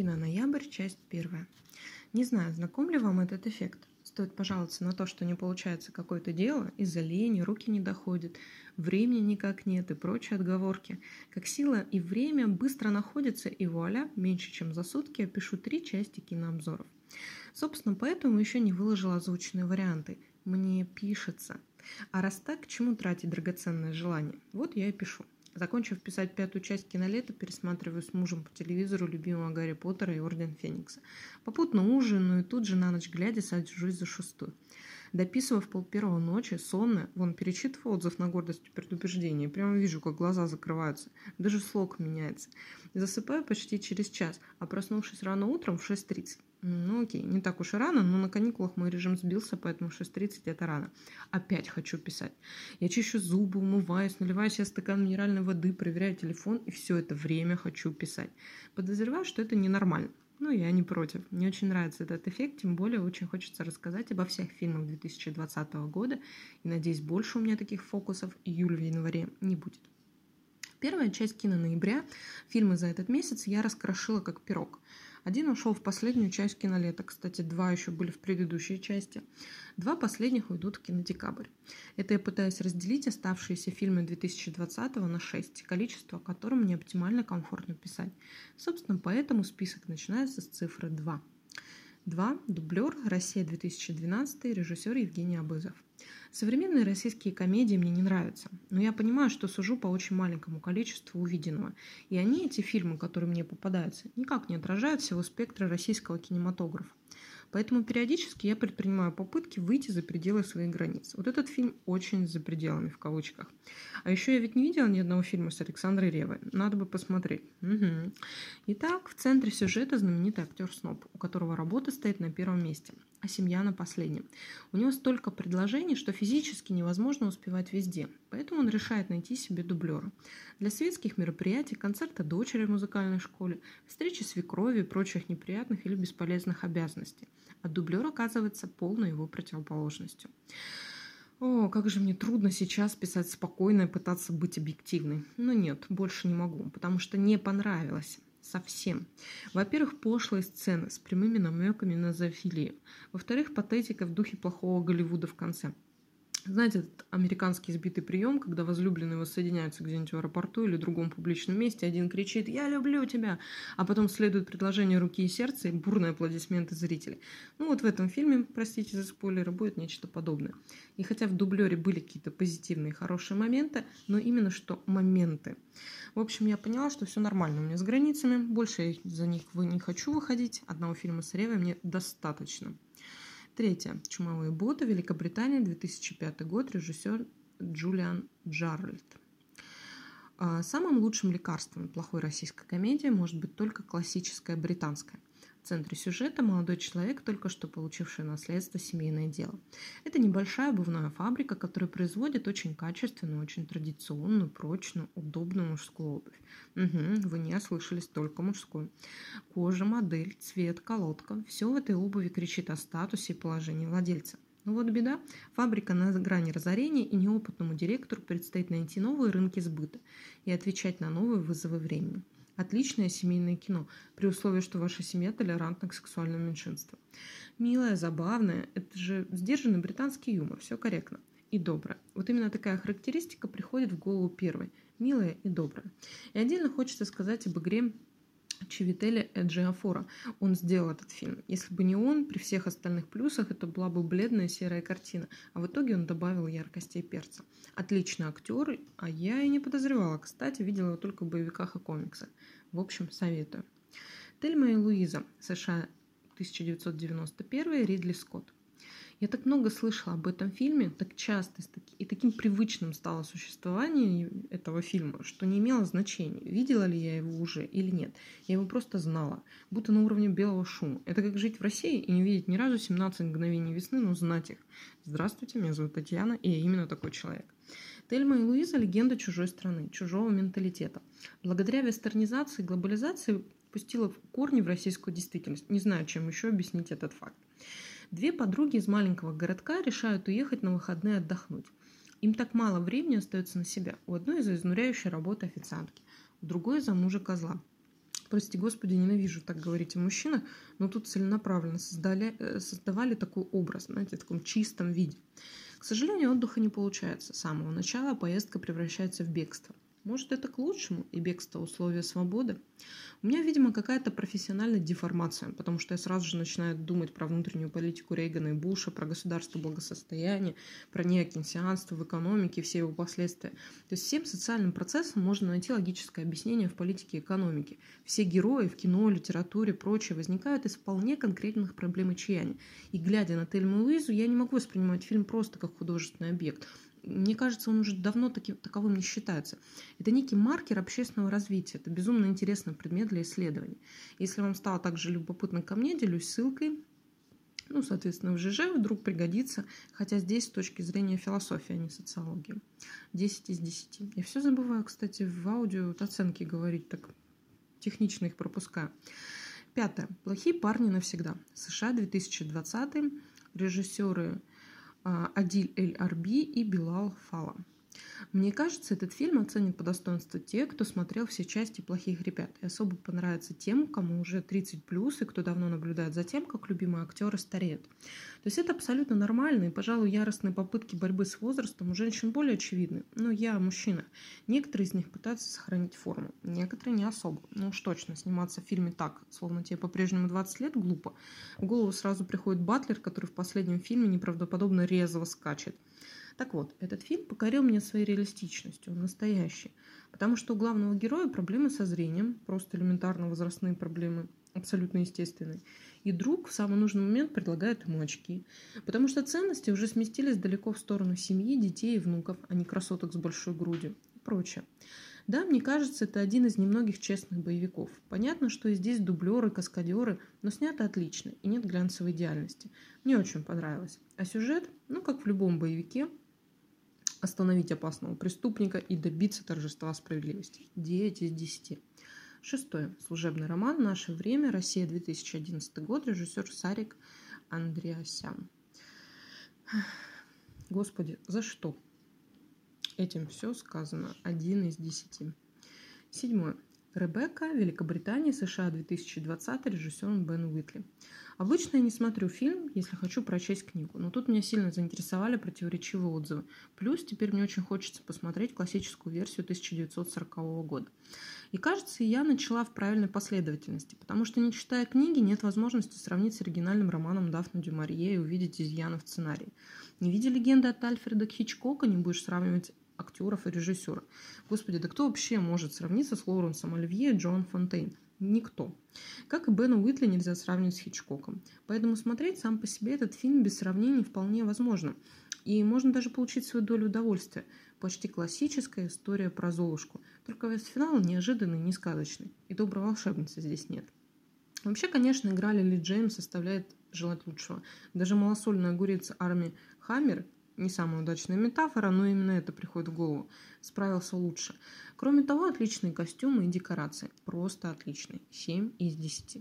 Кино-ноябрь, часть первая. Не знаю, знаком ли вам этот эффект. Стоит пожаловаться на то, что не получается какое-то дело, из-за лени, руки не доходят, времени никак нет и прочие отговорки. Как сила и время быстро находятся, и вуаля, меньше чем за сутки я пишу три части кинообзоров. Собственно, поэтому еще не выложила озвученные варианты. Мне пишется. А раз так, к чему тратить драгоценное желание? Вот я и пишу. Закончив писать пятую часть кинолета, пересматриваю с мужем по телевизору любимого Гарри Поттера и Орден Феникса. Попутно ужинаю и тут же на ночь глядя сажусь за шестую. Дописывая в пол первого ночи, сонная, вон перечитываю отзыв на гордость и предубеждение, прямо вижу, как глаза закрываются, даже слог меняется. Засыпаю почти через час, а проснувшись рано утром в 6.30. Ну окей, не так уж и рано, но на каникулах мой режим сбился, поэтому 6.30 это рано. Опять хочу писать. Я чищу зубы, умываюсь, наливаю себе стакан минеральной воды, проверяю телефон, и все это время хочу писать. Подозреваю, что это ненормально. Ну, я не против. Мне очень нравится этот эффект, тем более очень хочется рассказать обо всех фильмах 2020 года. И надеюсь, больше у меня таких фокусов июль-январе не будет. Первая часть кино ноября, фильмы за этот месяц я раскрошила как пирог. Один ушел в последнюю часть кинолета, кстати, два еще были в предыдущей части. Два последних уйдут в кинодекабрь. Это я пытаюсь разделить оставшиеся фильмы 2020 на 6, количество которым мне оптимально комфортно писать. Собственно, поэтому список начинается с цифры 2. 2. Дублер. Россия 2012. Режиссер Евгений Абызов. Современные российские комедии мне не нравятся, но я понимаю, что сужу по очень маленькому количеству увиденного, и они, эти фильмы, которые мне попадаются, никак не отражают всего спектра российского кинематографа. Поэтому периодически я предпринимаю попытки выйти за пределы своих границ. Вот этот фильм очень за пределами, в кавычках. А еще я ведь не видела ни одного фильма с Александрой Ревой. Надо бы посмотреть. Угу. Итак, в центре сюжета знаменитый актер Сноб, у которого работа стоит на первом месте – семья на последнем. У него столько предложений, что физически невозможно успевать везде, поэтому он решает найти себе дублера. Для светских мероприятий, концерта дочери в музыкальной школе, встречи свекрови и прочих неприятных или бесполезных обязанностей. А дублер оказывается полной его противоположностью. О, как же мне трудно сейчас писать спокойно и пытаться быть объективной. Но нет, больше не могу, потому что не понравилось совсем. Во-первых, пошлые сцены с прямыми намеками на зоофилию. Во-вторых, патетика в духе плохого Голливуда в конце. Знаете, этот американский избитый прием, когда возлюбленные воссоединяются где-нибудь в аэропорту или другом публичном месте, один кричит «Я люблю тебя!», а потом следует предложение руки и сердца и бурные аплодисменты зрителей. Ну вот в этом фильме, простите за спойлеры, будет нечто подобное. И хотя в дублере были какие-то позитивные хорошие моменты, но именно что моменты. В общем, я поняла, что все нормально у меня с границами, больше я за них не хочу выходить, одного фильма с Ревой мне достаточно. Третье. «Чумовые боты. Великобритания. 2005 год. Режиссер Джулиан Джаральд». А, самым лучшим лекарством плохой российской комедии может быть только классическая британская. В центре сюжета молодой человек, только что получивший наследство семейное дело. Это небольшая обувная фабрика, которая производит очень качественную, очень традиционную, прочную, удобную мужскую обувь. Угу, вы не ослышались, только мужскую. Кожа, модель, цвет, колодка – все в этой обуви кричит о статусе и положении владельца. Но вот беда, фабрика на грани разорения, и неопытному директору предстоит найти новые рынки сбыта и отвечать на новые вызовы времени. Отличное семейное кино, при условии, что ваша семья толерантна к сексуальным меньшинствам. Милое, забавное, это же сдержанный британский юмор, все корректно. И доброе. Вот именно такая характеристика приходит в голову первой. Милая и добрая. И отдельно хочется сказать об игре Чивителя Эджиафора. Он сделал этот фильм. Если бы не он, при всех остальных плюсах это была бы бледная серая картина. А в итоге он добавил яркости и перца. Отличный актер, а я и не подозревала. Кстати, видела его только в боевиках и комиксах. В общем, советую. Тельма и Луиза, США 1991, Ридли Скотт. Я так много слышала об этом фильме, так часто и таким привычным стало существование этого фильма, что не имело значения, видела ли я его уже или нет. Я его просто знала, будто на уровне белого шума. Это как жить в России и не видеть ни разу 17 мгновений весны, но знать их. Здравствуйте, меня зовут Татьяна, и я именно такой человек. Тельма и Луиза – легенда чужой страны, чужого менталитета. Благодаря вестернизации и глобализации пустила корни в российскую действительность. Не знаю, чем еще объяснить этот факт. Две подруги из маленького городка решают уехать на выходные отдохнуть. Им так мало времени остается на себя. У одной из-за изнуряющей работы официантки, у другой из-за мужа козла. прости господи, ненавижу так говорить о мужчинах, но тут целенаправленно создали, э, создавали такой образ, знаете, в таком чистом виде. К сожалению, отдыха не получается. С самого начала поездка превращается в бегство. Может, это к лучшему, и бегство – условия свободы? У меня, видимо, какая-то профессиональная деформация, потому что я сразу же начинаю думать про внутреннюю политику Рейгана и Буша, про государство благосостояния, про неокенсианство в экономике все его последствия. То есть всем социальным процессам можно найти логическое объяснение в политике и экономике. Все герои в кино, литературе, прочее возникают из вполне конкретных проблем и чаяний. И глядя на Тельму и Луизу, я не могу воспринимать фильм просто как художественный объект мне кажется, он уже давно таки, таковым не считается. Это некий маркер общественного развития. Это безумно интересный предмет для исследований. Если вам стало также любопытно ко мне, делюсь ссылкой. Ну, соответственно, в ЖЖ вдруг пригодится, хотя здесь с точки зрения философии, а не социологии. 10 из 10. Я все забываю, кстати, в аудио оценки говорить, так технично их пропускаю. Пятое. Плохие парни навсегда. США 2020. Режиссеры а, Адиль Эль-Арби и Билал Фала. Мне кажется, этот фильм оценит по достоинству те, кто смотрел все части «Плохих ребят», и особо понравится тем, кому уже 30 плюс и кто давно наблюдает за тем, как любимые актеры стареют. То есть это абсолютно нормально, и, пожалуй, яростные попытки борьбы с возрастом у женщин более очевидны. Но я мужчина. Некоторые из них пытаются сохранить форму, некоторые не особо. Ну уж точно, сниматься в фильме так, словно тебе по-прежнему 20 лет, глупо. В голову сразу приходит Батлер, который в последнем фильме неправдоподобно резво скачет. Так вот, этот фильм покорил меня своей реалистичностью, он настоящий. Потому что у главного героя проблемы со зрением, просто элементарно возрастные проблемы, абсолютно естественные. И друг в самый нужный момент предлагает ему очки. Потому что ценности уже сместились далеко в сторону семьи, детей и внуков, а не красоток с большой грудью и прочее. Да, мне кажется, это один из немногих честных боевиков. Понятно, что и здесь дублеры, каскадеры, но снято отлично и нет глянцевой идеальности. Мне очень понравилось. А сюжет, ну, как в любом боевике, остановить опасного преступника и добиться торжества справедливости. 9 из 10. Шестое. Служебный роман «Наше время. Россия. 2011 год». Режиссер Сарик Андреасян. Господи, за что? Этим все сказано. Один из десяти. Седьмое. Ребекка, Великобритания, США, 2020, режиссер Бен Уитли. Обычно я не смотрю фильм, если хочу прочесть книгу, но тут меня сильно заинтересовали противоречивые отзывы. Плюс теперь мне очень хочется посмотреть классическую версию 1940 года. И кажется, я начала в правильной последовательности, потому что не читая книги, нет возможности сравнить с оригинальным романом Дафна Дюмарье и увидеть изъяны в сценарии. Не видя легенды от Альфреда Хичкока, не будешь сравнивать актеров и режиссера. Господи, да кто вообще может сравниться с Лоуренсом Оливье и Джон Фонтейн? Никто. Как и Бена Уитли нельзя сравнивать с Хичкоком. Поэтому смотреть сам по себе этот фильм без сравнений вполне возможно. И можно даже получить свою долю удовольствия. Почти классическая история про Золушку. Только весь финал неожиданный, не сказочный. И доброй волшебницы здесь нет. Вообще, конечно, игра Лили Джеймс составляет желать лучшего. Даже малосольный огурец армии Хаммер не самая удачная метафора, но именно это приходит в голову. Справился лучше. Кроме того, отличные костюмы и декорации. Просто отличные. 7 из 10.